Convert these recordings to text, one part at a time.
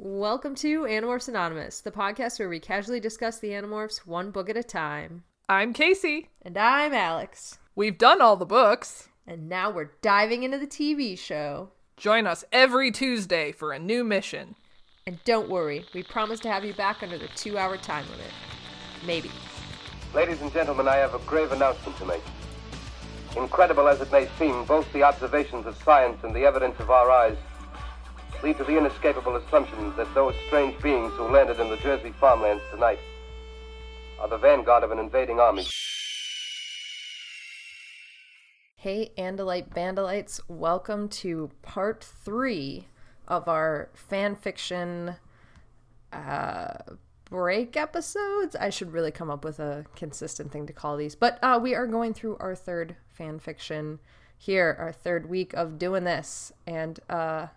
Welcome to Animorphs Anonymous, the podcast where we casually discuss the Animorphs one book at a time. I'm Casey. And I'm Alex. We've done all the books. And now we're diving into the TV show. Join us every Tuesday for a new mission. And don't worry, we promise to have you back under the two hour time limit. Maybe. Ladies and gentlemen, I have a grave announcement to make. Incredible as it may seem, both the observations of science and the evidence of our eyes lead to the inescapable assumption that those strange beings who landed in the Jersey farmlands tonight are the vanguard of an invading army. Hey, Andalite Bandalites, welcome to part three of our fan fiction uh, break episodes. I should really come up with a consistent thing to call these. But uh, we are going through our third fan fiction here, our third week of doing this. And uh,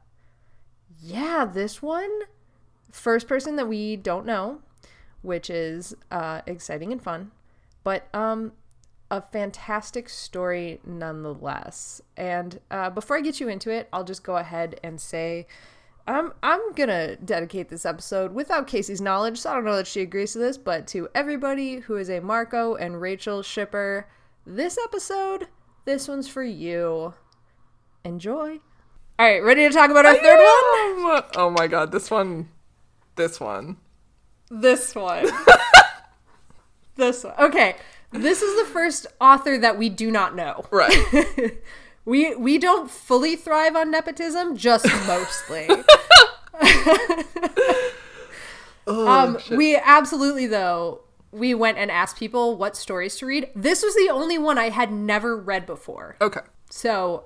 yeah, this one, first person that we don't know, which is uh, exciting and fun, but um, a fantastic story nonetheless. And uh, before I get you into it, I'll just go ahead and say. I'm I'm gonna dedicate this episode without Casey's knowledge, so I don't know that she agrees to this, but to everybody who is a Marco and Rachel shipper, this episode, this one's for you. Enjoy. All right, ready to talk about our third one? Oh my god, this one. This one. This one. this one. Okay. This is the first author that we do not know. Right. we we don't fully thrive on nepotism, just mostly. oh, um shit. we absolutely though we went and asked people what stories to read. This was the only one I had never read before. Okay. So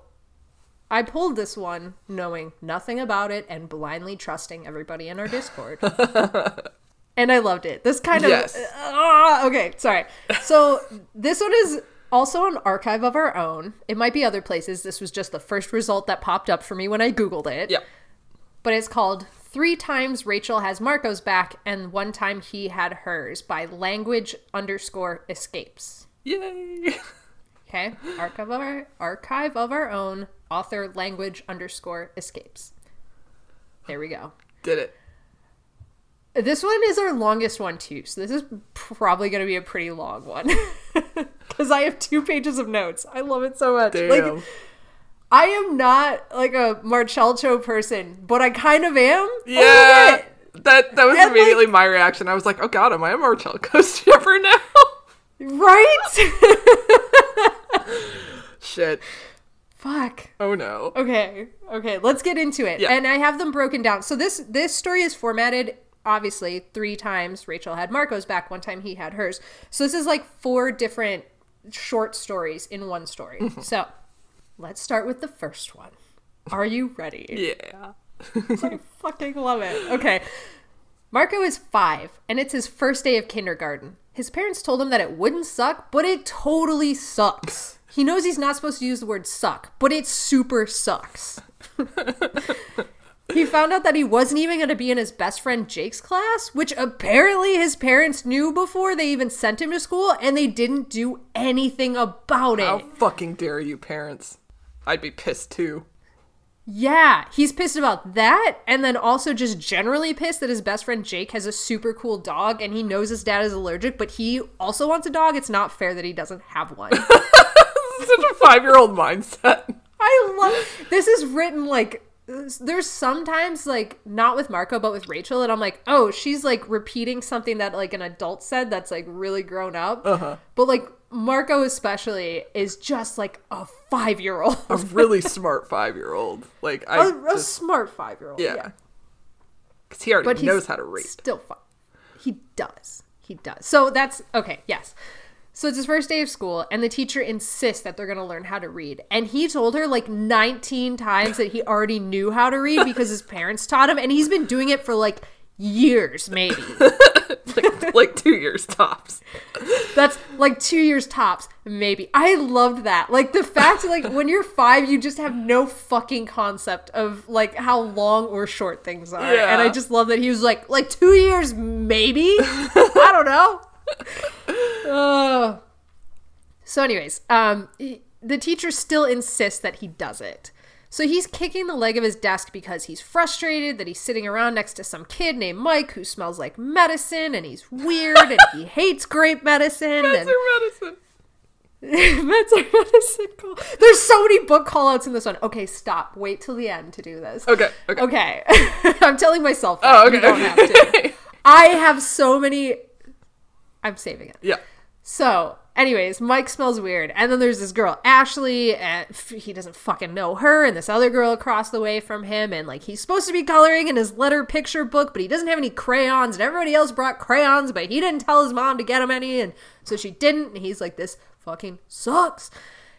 I pulled this one knowing nothing about it and blindly trusting everybody in our Discord. and I loved it. This kind of. Yes. Ah, okay, sorry. So this one is also an archive of our own. It might be other places. This was just the first result that popped up for me when I Googled it. Yeah. But it's called Three Times Rachel Has Marco's Back and One Time He Had Hers by Language underscore escapes. Yay. Okay, archive of our archive of our own author language underscore escapes. There we go. Did it. This one is our longest one too, so this is probably going to be a pretty long one because I have two pages of notes. I love it so much. Damn. Like, I am not like a Marcelcho person, but I kind of am. yeah. Oh, bit. That that was And, like- immediately my reaction. I was like, "Oh God, am I a Marcello shipper now?" right? Shit. Fuck. Oh no. Okay. Okay, let's get into it. Yeah. And I have them broken down. So this this story is formatted obviously three times Rachel had Marco's back, one time he had hers. So this is like four different short stories in one story. Mm-hmm. So, let's start with the first one. Are you ready? Yeah. I fucking love it. Okay. Marco is five, and it's his first day of kindergarten. His parents told him that it wouldn't suck, but it totally sucks. He knows he's not supposed to use the word suck, but it super sucks. he found out that he wasn't even going to be in his best friend Jake's class, which apparently his parents knew before they even sent him to school, and they didn't do anything about it. How fucking dare you, parents? I'd be pissed too. Yeah, he's pissed about that, and then also just generally pissed that his best friend Jake has a super cool dog, and he knows his dad is allergic, but he also wants a dog. It's not fair that he doesn't have one. Such a five-year-old mindset. I love this. Is written like there's sometimes like not with Marco, but with Rachel, and I'm like, oh, she's like repeating something that like an adult said that's like really grown up. Uh-huh. But like Marco especially is just like a five year old, A really smart five-year-old. Like I a, a just, smart five year old. yeah. yeah. Because he already but knows how to read. Still fun. He does. He does. So that's okay. Yes. So it's his first day of school, and the teacher insists that they're going to learn how to read. And he told her like 19 times that he already knew how to read because his parents taught him, and he's been doing it for like years, maybe. like, like two years tops. That's like two years tops, maybe. I loved that. Like the fact, like when you're five, you just have no fucking concept of like how long or short things are. Yeah. And I just love that he was like, like two years, maybe. I don't know. Uh, so, anyways, um, he- the teacher still insists that he does it. So he's kicking the leg of his desk because he's frustrated that he's sitting around next to some kid named Mike who smells like medicine and he's weird and he hates grape medicine. That's and medicine. Meds are medicine call. There's so many book callouts in this one. Okay, stop. Wait till the end to do this. Okay. Okay. Okay. I'm telling myself that. Oh, You okay. don't have to. I have so many. I'm saving it. yeah. So, anyways, Mike smells weird. And then there's this girl, Ashley, and he doesn't fucking know her, and this other girl across the way from him. And like, he's supposed to be coloring in his letter picture book, but he doesn't have any crayons. And everybody else brought crayons, but he didn't tell his mom to get him any. And so she didn't. And he's like, this fucking sucks.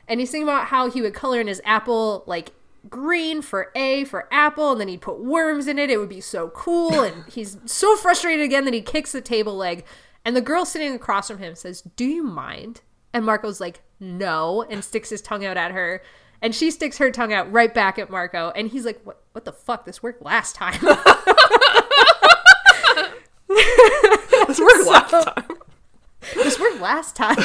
And he's thinking about how he would color in his apple, like, green for A for apple, and then he'd put worms in it. It would be so cool. And he's so frustrated again that he kicks the table leg. And the girl sitting across from him says, Do you mind? And Marco's like, No, and sticks his tongue out at her. And she sticks her tongue out right back at Marco. And he's like, What, what the fuck? This worked last time. This worked last time. this worked last time.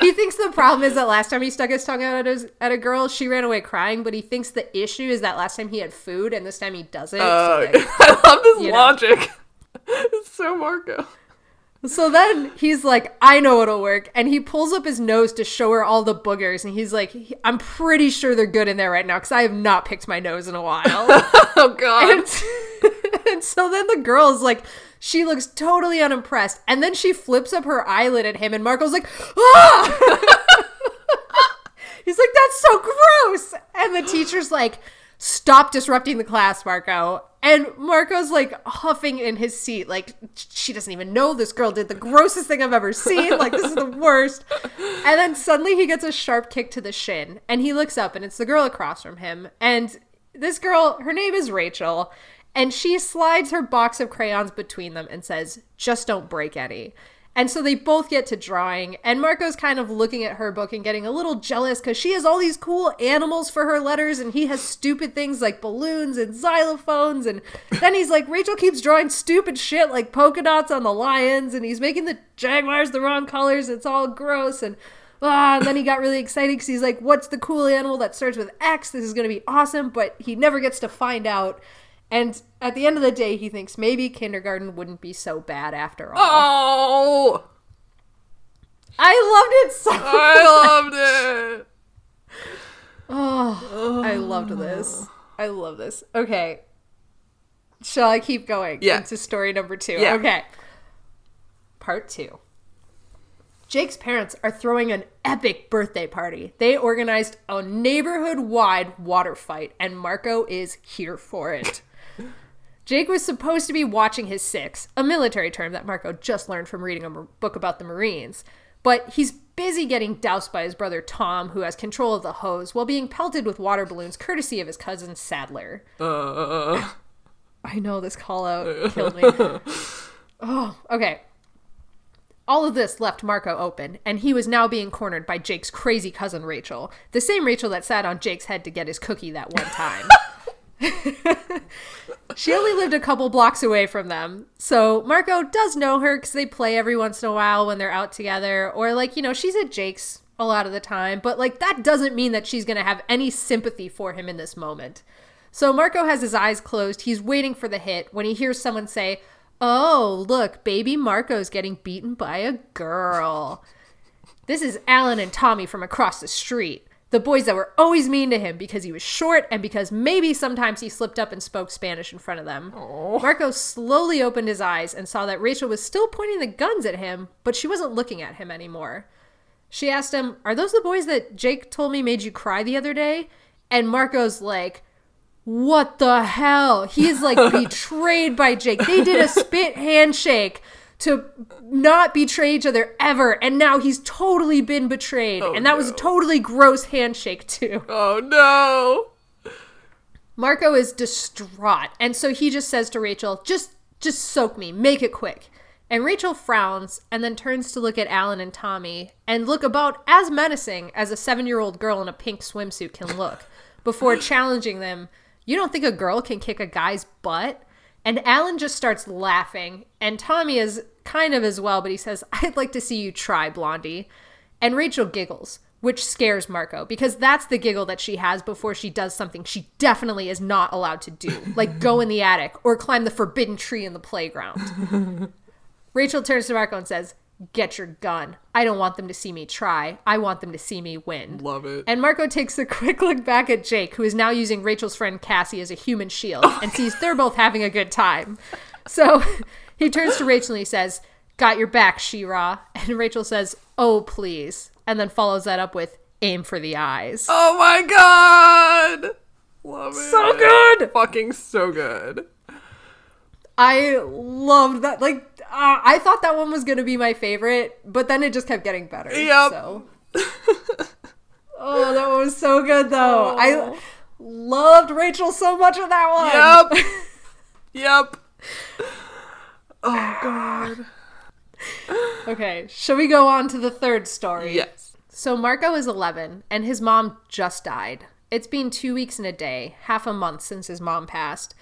he thinks the problem is that last time he stuck his tongue out at, his, at a girl, she ran away crying. But he thinks the issue is that last time he had food and this time he doesn't. so, Uh, like, I love this you know. logic. It's so Marco. So then he's like, I know it'll work. And he pulls up his nose to show her all the boogers. And he's like, I'm pretty sure they're good in there right now because I have not picked my nose in a while. Oh God. and, and so then the girl is like, she looks totally unimpressed. And then she flips up her eyelid at him. And Marco's like, ah! he's like, that's so gross. And the teacher's like, stop disrupting the class, Marco. And Marco's like huffing in his seat, like she doesn't even know this girl did the grossest thing I've ever seen. Like, this is the worst. And then suddenly he gets a sharp kick to the shin, and he looks up, and it's the girl across from him. And this girl, her name is Rachel, and she slides her box of crayons between them and says, Just don't break any. And so they both get to drawing, and Marco's kind of looking at her book and getting a little jealous because she has all these cool animals for her letters, and he has stupid things like balloons and xylophones. And then he's like, Rachel keeps drawing stupid shit like polka dots on the lions, and he's making the jaguars the wrong colors. It's all gross. And ah, and then he got really excited because he's like, What's the cool animal that starts with X? This is going to be awesome. But he never gets to find out. And at the end of the day, he thinks maybe kindergarten wouldn't be so bad after all. oh, I loved it so I loved it. Oh, I loved this. I love this. Okay. Shall I keep going Yeah. into story number two? Yeah. Okay. Part two. Jake's parents are throwing an epic birthday party. They organized a neighborhood wide water fight, and Marco is here for it. Jake was supposed to be watching his six, a military term that Marco just learned from reading a book about the Marines. But he's busy getting doused by his brother Tom, who has control of the hose, while being pelted with water balloons courtesy of his cousin Saddler. Uh, I know this call out killed me. oh, okay. All of this left Marco open, and he was now being cornered by Jake's crazy cousin Rachel, the same Rachel that sat on Jake's head to get his cookie that one time. she only lived a couple blocks away from them, so Marco does know her because they play every once in a while when they're out together, or like, you know, she's at Jake's a lot of the time, but like that doesn't mean that she's gonna have any sympathy for him in this moment. So Marco has his eyes closed. He's waiting for the hit when he hears someone say, Oh, look, baby Marco's getting beaten by a girl. This is Alan and Tommy from across the street. The boys that were always mean to him because he was short and because maybe sometimes he slipped up and spoke Spanish in front of them. Marco slowly opened his eyes and saw that Rachel was still pointing the guns at him, but she wasn't looking at him anymore. She asked him, Are those the boys that Jake told me made you cry the other day? And Marco's like, What the hell? He is like betrayed by Jake. They did a spit handshake to not betray each other ever. And now he's totally been betrayed. Oh, and that was a totally gross handshake, too. oh no. Marco is distraught, and so he just says to Rachel, "Just just soak me, make it quick." And Rachel frowns and then turns to look at Alan and Tommy and look about as menacing as a 7-year-old girl in a pink swimsuit can look before challenging them, "You don't think a girl can kick a guy's butt?" And Alan just starts laughing, and Tommy is kind of as well, but he says, "I'd like to see you try, Blondie." And Rachel giggles. which scares Marco because that's the giggle that she has before she does something she definitely is not allowed to do, like go in the attic or climb the forbidden tree in the playground. Rachel turns to Marco and says, Get your gun. I don't want them to see me try. I want them to see me win. Love it. And Marco takes a quick look back at Jake, who is now using Rachel's friend Cassie as a human shield, and sees they're both having a good time. So he turns to Rachel and he says, Got your back, She-Ra. And Rachel says, Oh, please. And then follows that up with, Aim for the eyes. Oh my god! Love it. So good! Fucking so good. I loved that. Like, uh, I thought that one was going to be my favorite, but then it just kept getting better. Yep. So. oh, that one was so good, though. Oh. I loved Rachel so much in that one. Yep. yep. Oh god. Okay, shall we go on to the third story? Yes. So Marco is 11 and his mom just died. It's been two weeks and a day, half a month since his mom passed,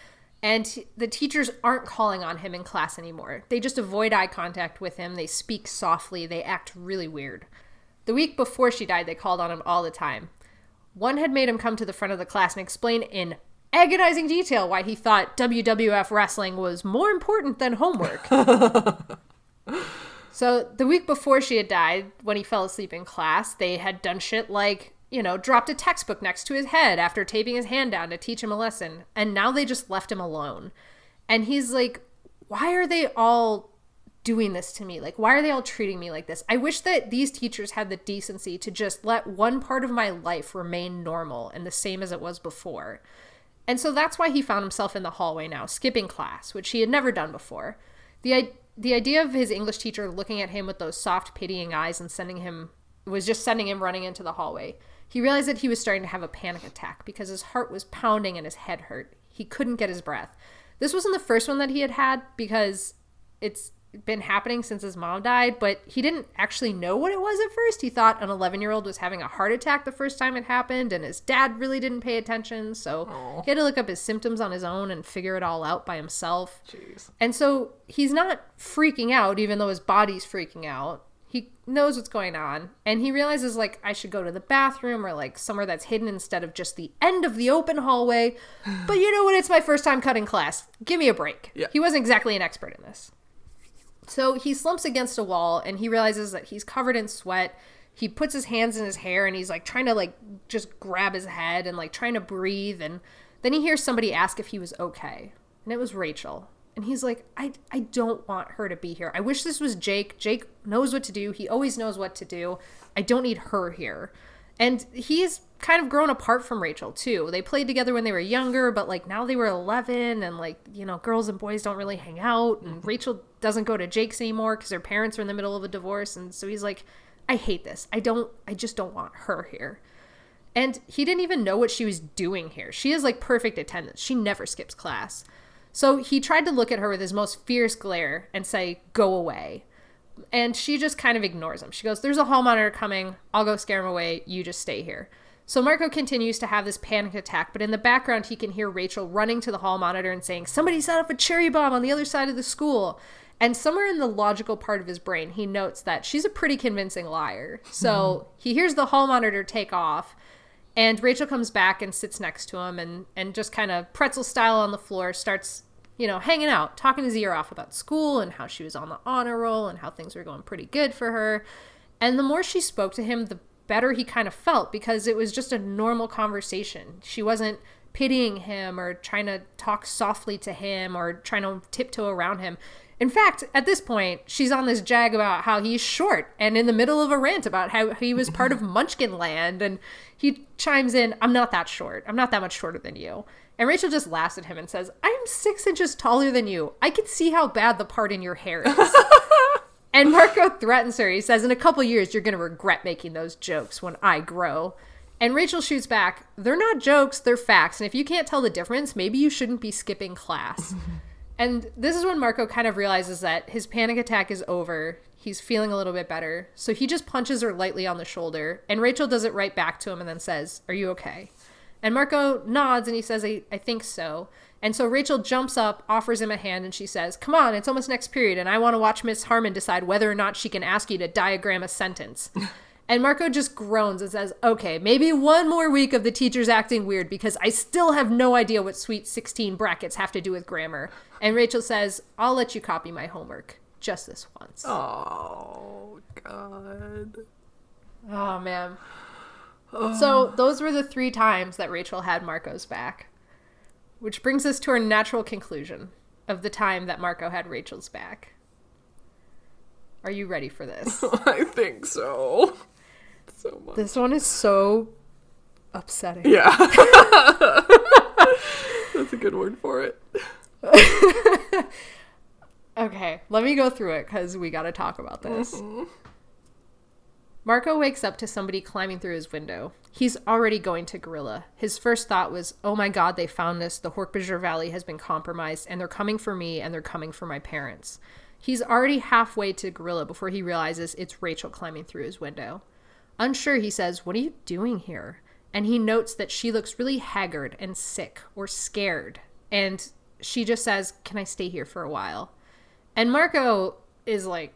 and he- the teachers aren't calling on him in class anymore. They just avoid eye contact with him, they speak softly, they act really weird. The week before she died, they called on him all the time. One had made him come to the front of the class and explain in agonizing detail why he thought WWF wrestling was more important than homework. So the week before she had died, when he fell asleep in class, they had done shit like, you know, dropped a textbook next to his head after taping his hand down to teach him a lesson. And now they just left him alone. And he's like, why are they all doing this to me? Like, why are they all treating me like this? I wish that these teachers had the decency to just let one part of my life remain normal and the same as it was before. And so that's why he found himself in the hallway now, skipping class, which he had never done before. The the idea of his English teacher looking at him with those soft, pitying eyes and sending him was just sending him running into the hallway. He realized that he was starting to have a panic attack because his heart was pounding and his head hurt. He couldn't get his breath. This wasn't the first one that he had had because it's been happening since his mom died, but he didn't actually know what it was at first. He thought an 11 year old was having a heart attack the first time it happened, and his dad really didn't pay attention. So he had to look up his symptoms on his own and figure it all out by himself. Jeez. And so he's not freaking out, even though his body's freaking out. He knows what's going on. And he realizes, like, I should go to the bathroom or, like, somewhere that's hidden instead of just the end of the open hallway. But you know what? It's my first time cutting class. Give me a break. Yeah. He wasn't exactly an expert in this. So he slumps against a wall and he realizes that he's covered in sweat. He puts his hands in his hair and he's like trying to like just grab his head and like trying to breathe and then he hears somebody ask if he was okay. And it was Rachel. And he's like, I, I don't want her to be here. I wish this was Jake. Jake knows what to do. He always knows what to do. I don't need her here. And he's kind of grown apart from Rachel too. They played together when they were younger, but like now they were 11 and like, you know, girls and boys don't really hang out and Rachel doesn't go to Jake's anymore cuz their parents are in the middle of a divorce and so he's like, I hate this. I don't I just don't want her here. And he didn't even know what she was doing here. She is like perfect attendance. She never skips class. So he tried to look at her with his most fierce glare and say, "Go away." And she just kind of ignores him. She goes, There's a hall monitor coming. I'll go scare him away. You just stay here. So Marco continues to have this panic attack, but in the background, he can hear Rachel running to the hall monitor and saying, Somebody set off a cherry bomb on the other side of the school. And somewhere in the logical part of his brain, he notes that she's a pretty convincing liar. So hmm. he hears the hall monitor take off, and Rachel comes back and sits next to him and, and just kind of pretzel style on the floor starts, you know, hanging out, talking his ear off about school and how she was on the honor roll and how things were going pretty good for her. And the more she spoke to him, the better he kind of felt because it was just a normal conversation. She wasn't pitying him or trying to talk softly to him or trying to tiptoe around him. In fact, at this point, she's on this jag about how he's short and in the middle of a rant about how he was part of Munchkin Land. And he chimes in, I'm not that short. I'm not that much shorter than you. And Rachel just laughs at him and says, I'm six inches taller than you. I can see how bad the part in your hair is. and Marco threatens her. He says, In a couple years, you're going to regret making those jokes when I grow. And Rachel shoots back, They're not jokes, they're facts. And if you can't tell the difference, maybe you shouldn't be skipping class. And this is when Marco kind of realizes that his panic attack is over. He's feeling a little bit better. So he just punches her lightly on the shoulder. And Rachel does it right back to him and then says, Are you okay? And Marco nods and he says, I, I think so. And so Rachel jumps up, offers him a hand, and she says, Come on, it's almost next period, and I want to watch Miss Harmon decide whether or not she can ask you to diagram a sentence. And Marco just groans and says, Okay, maybe one more week of the teachers acting weird because I still have no idea what sweet 16 brackets have to do with grammar. And Rachel says, I'll let you copy my homework just this once. Oh God. Oh, man. So those were the three times that Rachel had Marco's back. Which brings us to our natural conclusion of the time that Marco had Rachel's back. Are you ready for this? I think so. So much. this one is so upsetting. Yeah. That's a good word for it. Okay, let me go through it because we got to talk about this. Mm-hmm. Marco wakes up to somebody climbing through his window. He's already going to Gorilla. His first thought was, oh my god, they found us. The Hork-Bajir Valley has been compromised, and they're coming for me, and they're coming for my parents. He's already halfway to Gorilla before he realizes it's Rachel climbing through his window. Unsure, he says, What are you doing here? And he notes that she looks really haggard and sick or scared. And she just says, Can I stay here for a while? And Marco is like,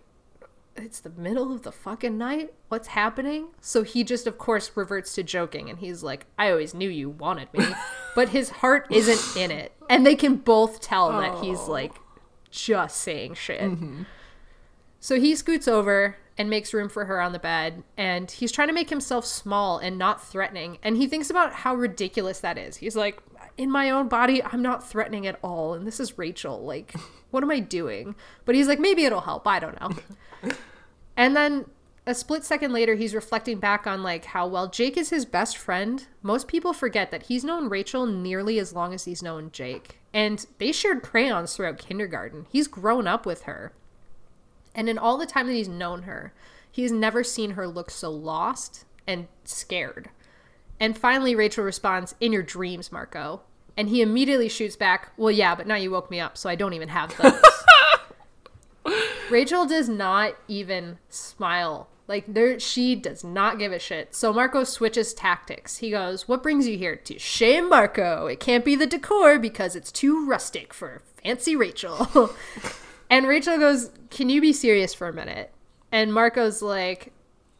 it's the middle of the fucking night. What's happening? So he just, of course, reverts to joking and he's like, I always knew you wanted me. but his heart isn't in it. And they can both tell that he's oh. like just saying shit. Mm-hmm. So he scoots over and makes room for her on the bed. And he's trying to make himself small and not threatening. And he thinks about how ridiculous that is. He's like, in my own body, I'm not threatening at all. And this is Rachel. Like, what am I doing? But he's like, maybe it'll help. I don't know. and then a split second later, he's reflecting back on like how well Jake is his best friend. Most people forget that he's known Rachel nearly as long as he's known Jake. And they shared crayons throughout kindergarten. He's grown up with her. And in all the time that he's known her, he's never seen her look so lost and scared. And finally, Rachel responds, In your dreams, Marco. And he immediately shoots back, Well, yeah, but now you woke me up, so I don't even have those. Rachel does not even smile. Like there she does not give a shit. So Marco switches tactics. He goes, "What brings you here?" To shame Marco. It can't be the decor because it's too rustic for fancy Rachel. and Rachel goes, "Can you be serious for a minute?" And Marco's like,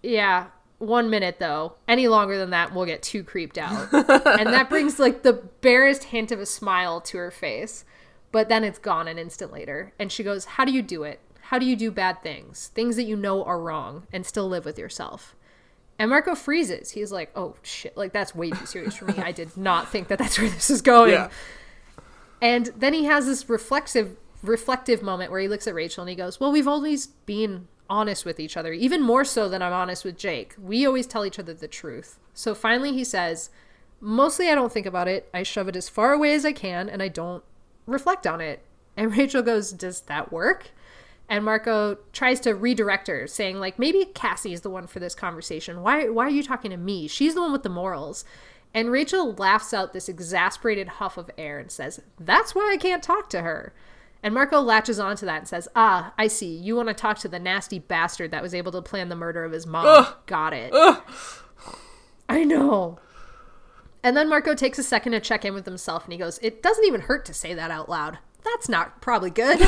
"Yeah, one minute though. Any longer than that, we'll get too creeped out." and that brings like the barest hint of a smile to her face. But then it's gone an instant later. And she goes, How do you do it? How do you do bad things? Things that you know are wrong and still live with yourself? And Marco freezes. He's like, Oh shit, like that's way too serious for me. I did not think that that's where this is going. Yeah. And then he has this reflexive reflective moment where he looks at Rachel and he goes, "Well, we've always been honest with each other, even more so than I'm honest with Jake. We always tell each other the truth." So finally he says, "Mostly I don't think about it. I shove it as far away as I can and I don't reflect on it." And Rachel goes, "Does that work?" And Marco tries to redirect her, saying like, "Maybe Cassie is the one for this conversation. Why why are you talking to me? She's the one with the morals." And Rachel laughs out this exasperated huff of air and says, That's why I can't talk to her. And Marco latches onto that and says, Ah, I see. You want to talk to the nasty bastard that was able to plan the murder of his mom. Ugh. Got it. I know. And then Marco takes a second to check in with himself and he goes, It doesn't even hurt to say that out loud. That's not probably good.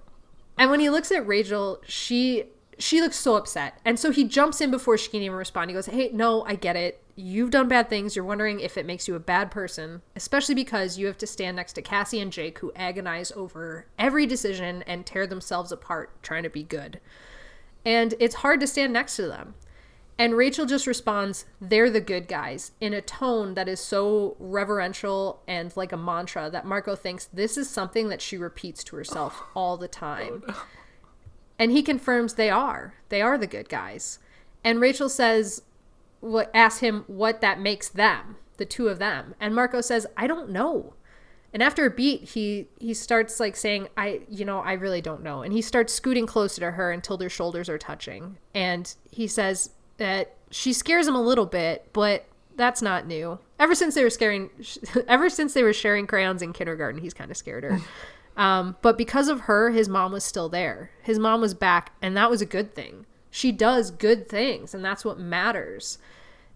and when he looks at Rachel, she she looks so upset. And so he jumps in before she can even respond. He goes, Hey, no, I get it. You've done bad things. You're wondering if it makes you a bad person, especially because you have to stand next to Cassie and Jake, who agonize over every decision and tear themselves apart trying to be good. And it's hard to stand next to them. And Rachel just responds, They're the good guys, in a tone that is so reverential and like a mantra that Marco thinks this is something that she repeats to herself all the time. And he confirms they are. They are the good guys. And Rachel says, asks him what that makes them, the two of them. And Marco says, I don't know. And after a beat, he he starts like saying, I you know, I really don't know. And he starts scooting closer to her until their shoulders are touching. And he says that she scares him a little bit, but that's not new. Ever since they were scaring ever since they were sharing crayons in kindergarten, he's kind of scared her. Um, but because of her, his mom was still there. His mom was back, and that was a good thing. She does good things, and that's what matters.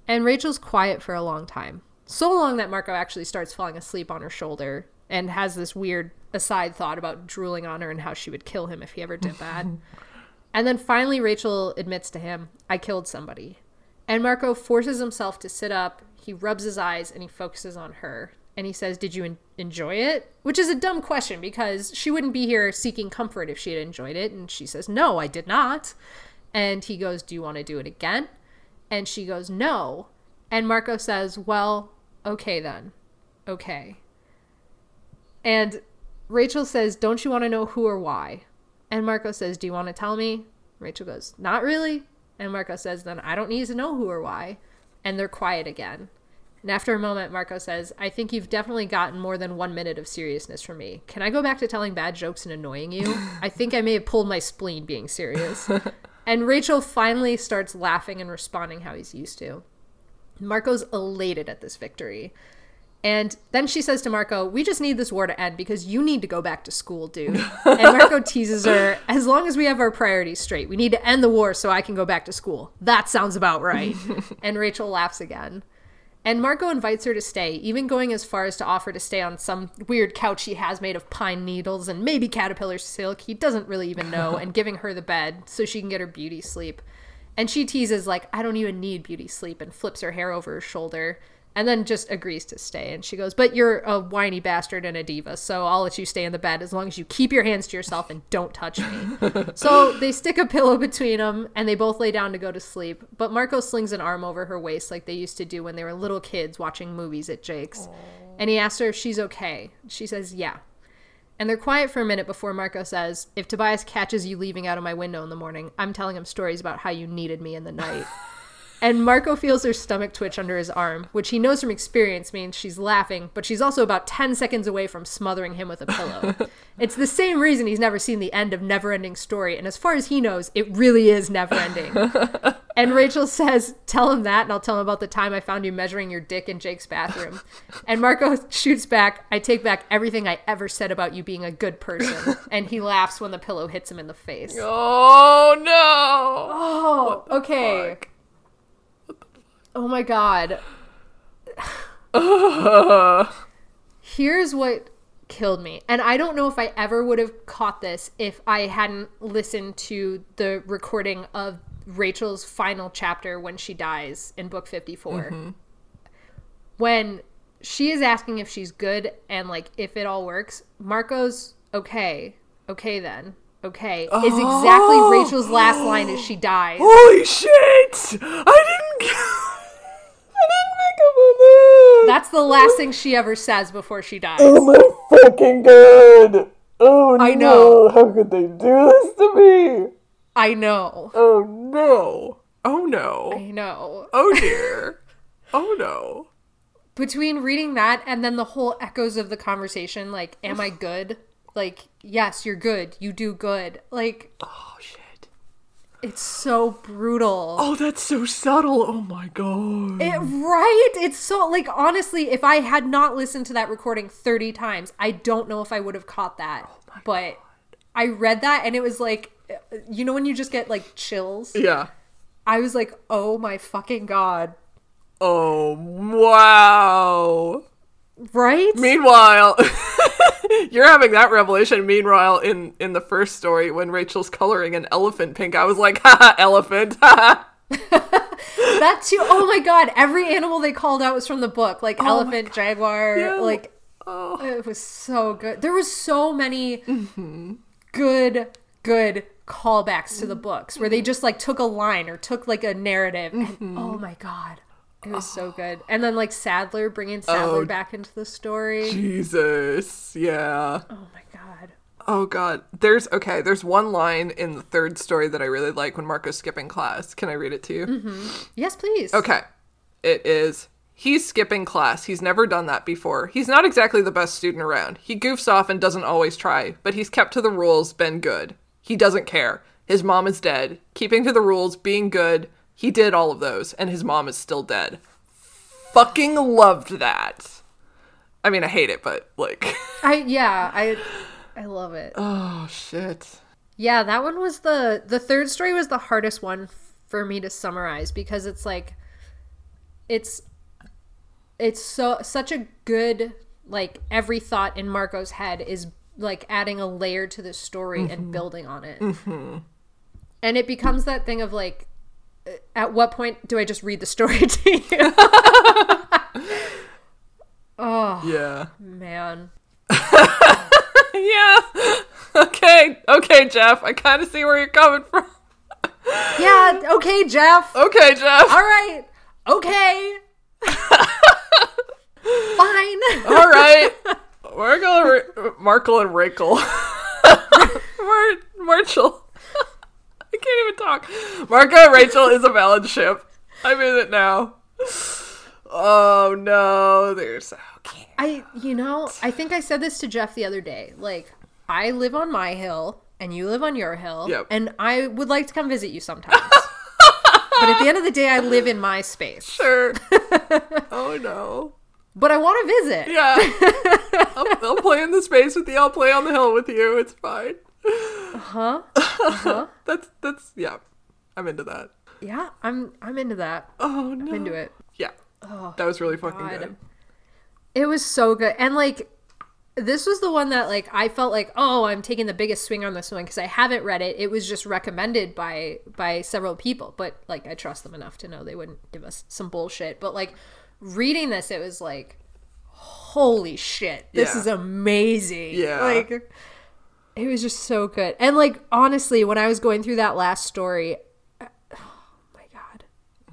And Rachel's quiet for a long time. So long that Marco actually starts falling asleep on her shoulder and has this weird aside thought about drooling on her and how she would kill him if he ever did that. and then finally, Rachel admits to him, I killed somebody. And Marco forces himself to sit up. He rubs his eyes and he focuses on her. And he says, Did you en- enjoy it? Which is a dumb question because she wouldn't be here seeking comfort if she had enjoyed it. And she says, No, I did not. And he goes, Do you want to do it again? And she goes, No. And Marco says, Well, okay then. Okay. And Rachel says, Don't you want to know who or why? And Marco says, Do you want to tell me? Rachel goes, Not really. And Marco says, Then I don't need to know who or why. And they're quiet again. And after a moment, Marco says, I think you've definitely gotten more than one minute of seriousness from me. Can I go back to telling bad jokes and annoying you? I think I may have pulled my spleen being serious. and Rachel finally starts laughing and responding how he's used to. Marco's elated at this victory. And then she says to Marco, We just need this war to end because you need to go back to school, dude. and Marco teases her, As long as we have our priorities straight, we need to end the war so I can go back to school. That sounds about right. and Rachel laughs again. And Marco invites her to stay, even going as far as to offer to stay on some weird couch he has made of pine needles and maybe caterpillar silk. He doesn't really even know, and giving her the bed so she can get her beauty sleep. And she teases, like, I don't even need beauty sleep, and flips her hair over her shoulder and then just agrees to stay. And she goes, But you're a whiny bastard and a diva, so I'll let you stay in the bed as long as you keep your hands to yourself and don't touch me. so they stick a pillow between them and they both lay down to go to sleep. But Marco slings an arm over her waist like they used to do when they were little kids watching movies at Jake's. And he asks her if she's okay. She says, Yeah. And they're quiet for a minute before Marco says, If Tobias catches you leaving out of my window in the morning, I'm telling him stories about how you needed me in the night. And Marco feels her stomach twitch under his arm, which he knows from experience means she's laughing, but she's also about 10 seconds away from smothering him with a pillow. it's the same reason he's never seen the end of Never Ending Story, and as far as he knows, it really is never ending. and Rachel says, Tell him that, and I'll tell him about the time I found you measuring your dick in Jake's bathroom. And Marco shoots back, I take back everything I ever said about you being a good person. and he laughs when the pillow hits him in the face. Oh no! Oh, okay. Fuck. Oh my god. Here's what killed me. And I don't know if I ever would have caught this if I hadn't listened to the recording of Rachel's final chapter when she dies in book 54. Mm-hmm. When she is asking if she's good and like if it all works, Marco's okay. Okay then. Okay. Is exactly oh. Rachel's last line as she dies. Holy shit! I didn't. That's the last thing she ever says before she dies. Oh my fucking god! Oh I no! know. How could they do this to me? I know. Oh no! Oh no! I know. Oh dear! oh no! Between reading that and then the whole echoes of the conversation, like, am I good? Like, yes, you're good. You do good. Like, Oh shit! It's so brutal. Oh, that's so subtle. Oh my god! It, right? It's so, like, honestly, if I had not listened to that recording 30 times, I don't know if I would have caught that. Oh but I read that and it was like, you know, when you just get like chills? yeah. I was like, oh my fucking God. Oh wow! Right? Meanwhile, you're having that revelation. Meanwhile, in in the first story, when Rachel's coloring an elephant pink, I was like, "Ha elephant!" Ha That too. Oh my god! Every animal they called out was from the book, like my elephant, jaguar. Yeah. Like Oh. it was so good. There was so many Mm-hmm. good, good callbacks to the books where they just like took a line or took like a narrative. And, Mm-hmm. oh my god, it was so good. And then like Saddler bringing oh, Saddler Oh. back into the story. Jesus, yeah. Oh my god. Oh god, there's okay. There's one line in the third story that I really like when Marco's skipping class. Can I read it to you? Mm-hmm. Yes, please. Okay. It is He's skipping class. He's never done that before. He's not exactly the best student around. He goofs off and doesn't always try, but he's kept to the rules, been good. He doesn't care. His mom is dead. Keeping to the rules, being good, he did all of those, and his mom is still dead. Fucking loved that. I mean, I hate it, but like, I yeah, I I love it. oh shit. Yeah, that one was the the third story was the hardest one for me to summarize because it's like it's it's so such a good like every thought in Marco's head is like adding a layer to the story and mm-hmm. building on it. Mm-hmm. And it becomes that thing of like at what point do I just read the story to you? oh Yeah. man. Yeah. Okay. Okay, Jeff. I kind of see where you're coming from. Yeah, okay, Jeff. Okay, Jeff. All right. Okay. Fine. All right. We're going Ra- Markle and Rakel. Mar- Marshall. I can't even talk. Marco and Rachel is a valid ship. I'm in it now. Oh no, they're so cute. I, you know, I think I said this to Jeff the other day. Like, I live on my hill and you live on your hill. Yep. And I would like to come visit you sometimes. but at the end of the day, I live in my space. Sure. oh no. But I want to visit. Yeah. I'll, I'll play in the space with you. I'll play on the hill with you. It's fine. Huh? Uh-huh. That's that's yeah. I'm into that. Yeah, I'm I'm into that. Oh no. I'm into it. Yeah. Oh, that was really fucking God. good. It was so good. And like this was the one that like I felt like, "Oh, I'm taking the biggest swing on this one because I haven't read it. It was just recommended by by several people, but like I trust them enough to know they wouldn't give us some bullshit. But like reading this, it was like holy shit. This Yeah. is amazing. Yeah. Like it was just so good. And like honestly, when I was going through that last story, oh my god.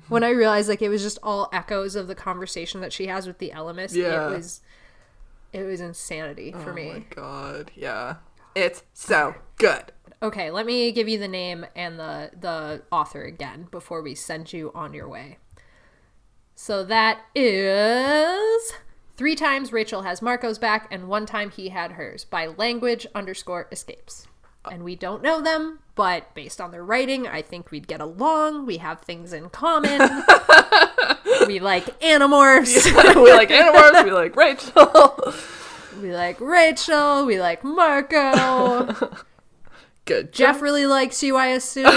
When I realized like it was just all echoes of the conversation that she has with the Ellimist, Yeah. it was it was insanity for Oh me. my god. Yeah. It's so good. Okay, let me give you the name and the the author again before we send you on your way. So that is three times Rachel has Marco's back and one time he had hers by language underscore escapes. And we don't know them, but based on their writing, I think we'd get along. We have things in common. we like animorphs. we like Animorphs. We like Rachel. we like Rachel. We like Marco. good. Jeff really likes you, I assume.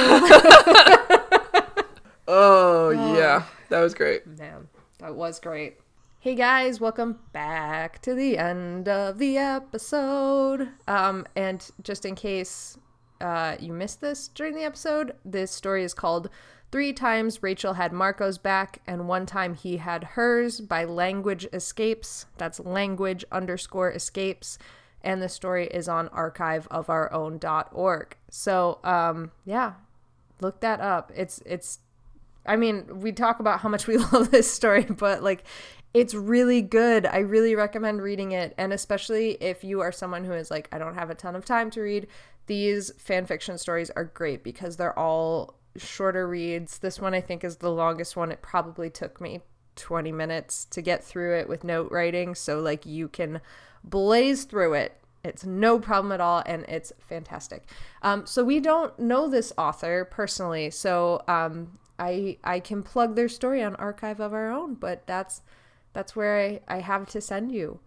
Oh yeah. Oh. That was great. Man, that was great. Hey guys, welcome back to the end of the episode. Um, and just in case uh, you missed this during the episode, this story is called Three Times Rachel Had Marco's Back and One Time He Had Hers by Language Escapes. That's language underscore escapes. And the story is on archiveofourown.org. So, um, yeah, look that up. It's, it's, I mean, we talk about how much we love this story, but like it's really good. I really recommend reading it. And especially if you are someone who is like, I don't have a ton of time to read, these fan fiction stories are great because they're all shorter reads. This one, I think, is the longest one. It probably took me 20 minutes to get through it with note writing. So, like, you can blaze through it. It's no problem at all, and it's fantastic. Um, so we don't know this author personally, so um, I I can plug their story on Archive of Our Own, but that's that's where I, I have to send you.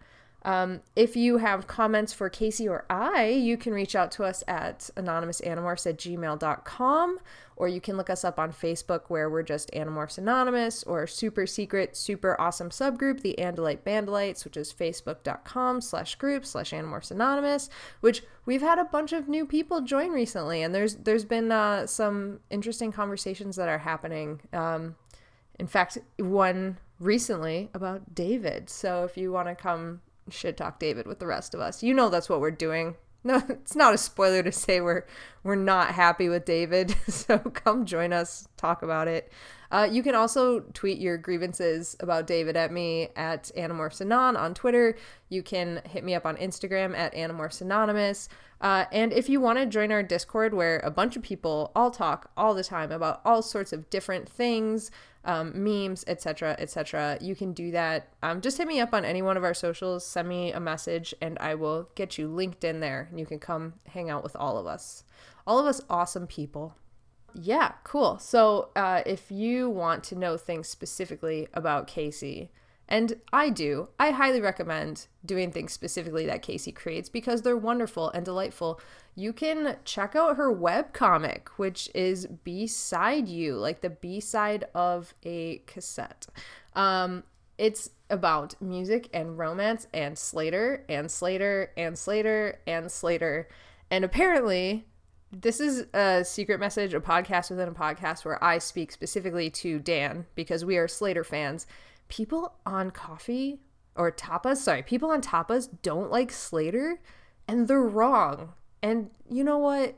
Um, if you have comments for Casey or I, you can reach out to us at anonymousanimorphs at gmail.com, or you can look us up on Facebook where we're just Animorphs Anonymous, or super secret, super awesome subgroup, the Andalite Bandalites, which is facebook.com slash group slash Animorphs Anonymous, which we've had a bunch of new people join recently, and there's there's been uh, some interesting conversations that are happening. Um, in fact, one recently about David. So if you want to come shit talk David with the rest of us, you know that's what we're doing. No, it's not a spoiler to say we're we're not happy with David. So come join us, talk about it. Uh, you can also tweet your grievances about David at me at Animorphs on Twitter. You can hit me up on Instagram at Animorphs Anonymous. Uh, and if you want to join our Discord, where a bunch of people all talk all the time about all sorts of different things, um, memes, etc., etc., you can do that. Um, just hit me up on any one of our socials, send me a message, and I will get you linked in there. And you can come hang out with all of us, all of us awesome people. Yeah, cool. So uh, if you want to know things specifically about Casey, and I do, I highly recommend doing things specifically that Casey creates because they're wonderful and delightful. You can check out her webcomic, which is Beside You, like the B side of a cassette. Um, it's about music and romance and Slater and Slater and Slater and Slater. And apparently, this is a secret message, a podcast within a podcast where I speak specifically to Dan because we are Slater fans. People on coffee or tapas, sorry, people on tapas don't like Slater and they're wrong. And you know what?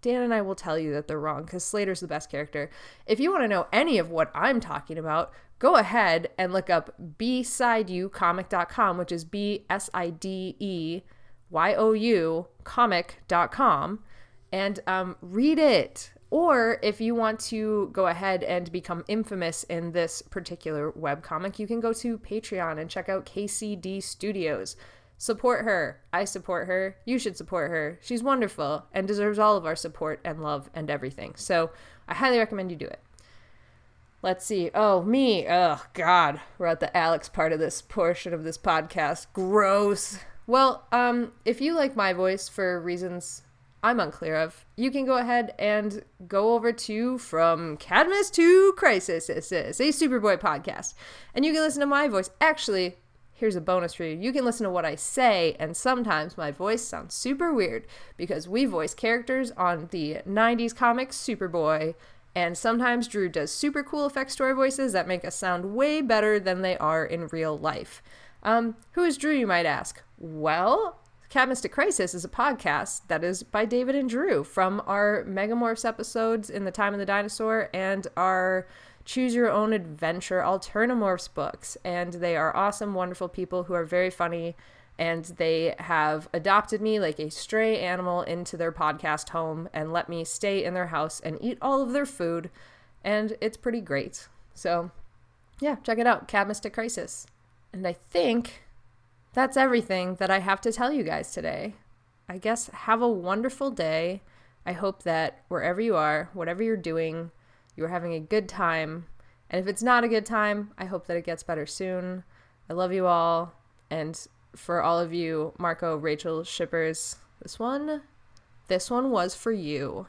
Dan and I will tell you that they're wrong because Slater's the best character. If you want to know any of what I'm talking about, go ahead and look up bsideyoucomic.com, which is B S I D E Y O U comic.com, and um, read it. Or if you want to go ahead and become infamous in this particular webcomic, you can go to Patreon and check out KCD Studios. Support her. I support her. You should support her. She's wonderful and deserves all of our support and love and everything. So I highly recommend you do it. Let's see. Oh, me. Oh, God. We're at the Alex part of this portion of this podcast. Gross. Well, um, if you like my voice for reasons I'm unclear of, you can go ahead and go over to From Cadmus to Crisis, a Superboy podcast, and you can listen to my voice. Actually, here's a bonus for you. You can listen to what I say, and sometimes my voice sounds super weird because we voice characters on the 90s comic Superboy, and sometimes Drew does super cool effect story voices that make us sound way better than they are in real life. Um, who is Drew, you might ask? Well, Cadmus to Crisis is a podcast that is by David and Drew from our Megamorphs episodes in the Time of the Dinosaur and our choose your own adventure Alternamorphs books. And they are awesome, wonderful people who are very funny. And they have adopted me like a stray animal into their podcast home and let me stay in their house and eat all of their food. And it's pretty great. So, yeah, check it out Cadmus to Crisis. And I think that's everything that I have to tell you guys today. I guess have a wonderful day. I hope that wherever you are, whatever you're doing, you're having a good time. And if it's not a good time, I hope that it gets better soon. I love you all. And for all of you, Marco, Rachel shippers, this one, this one was for you.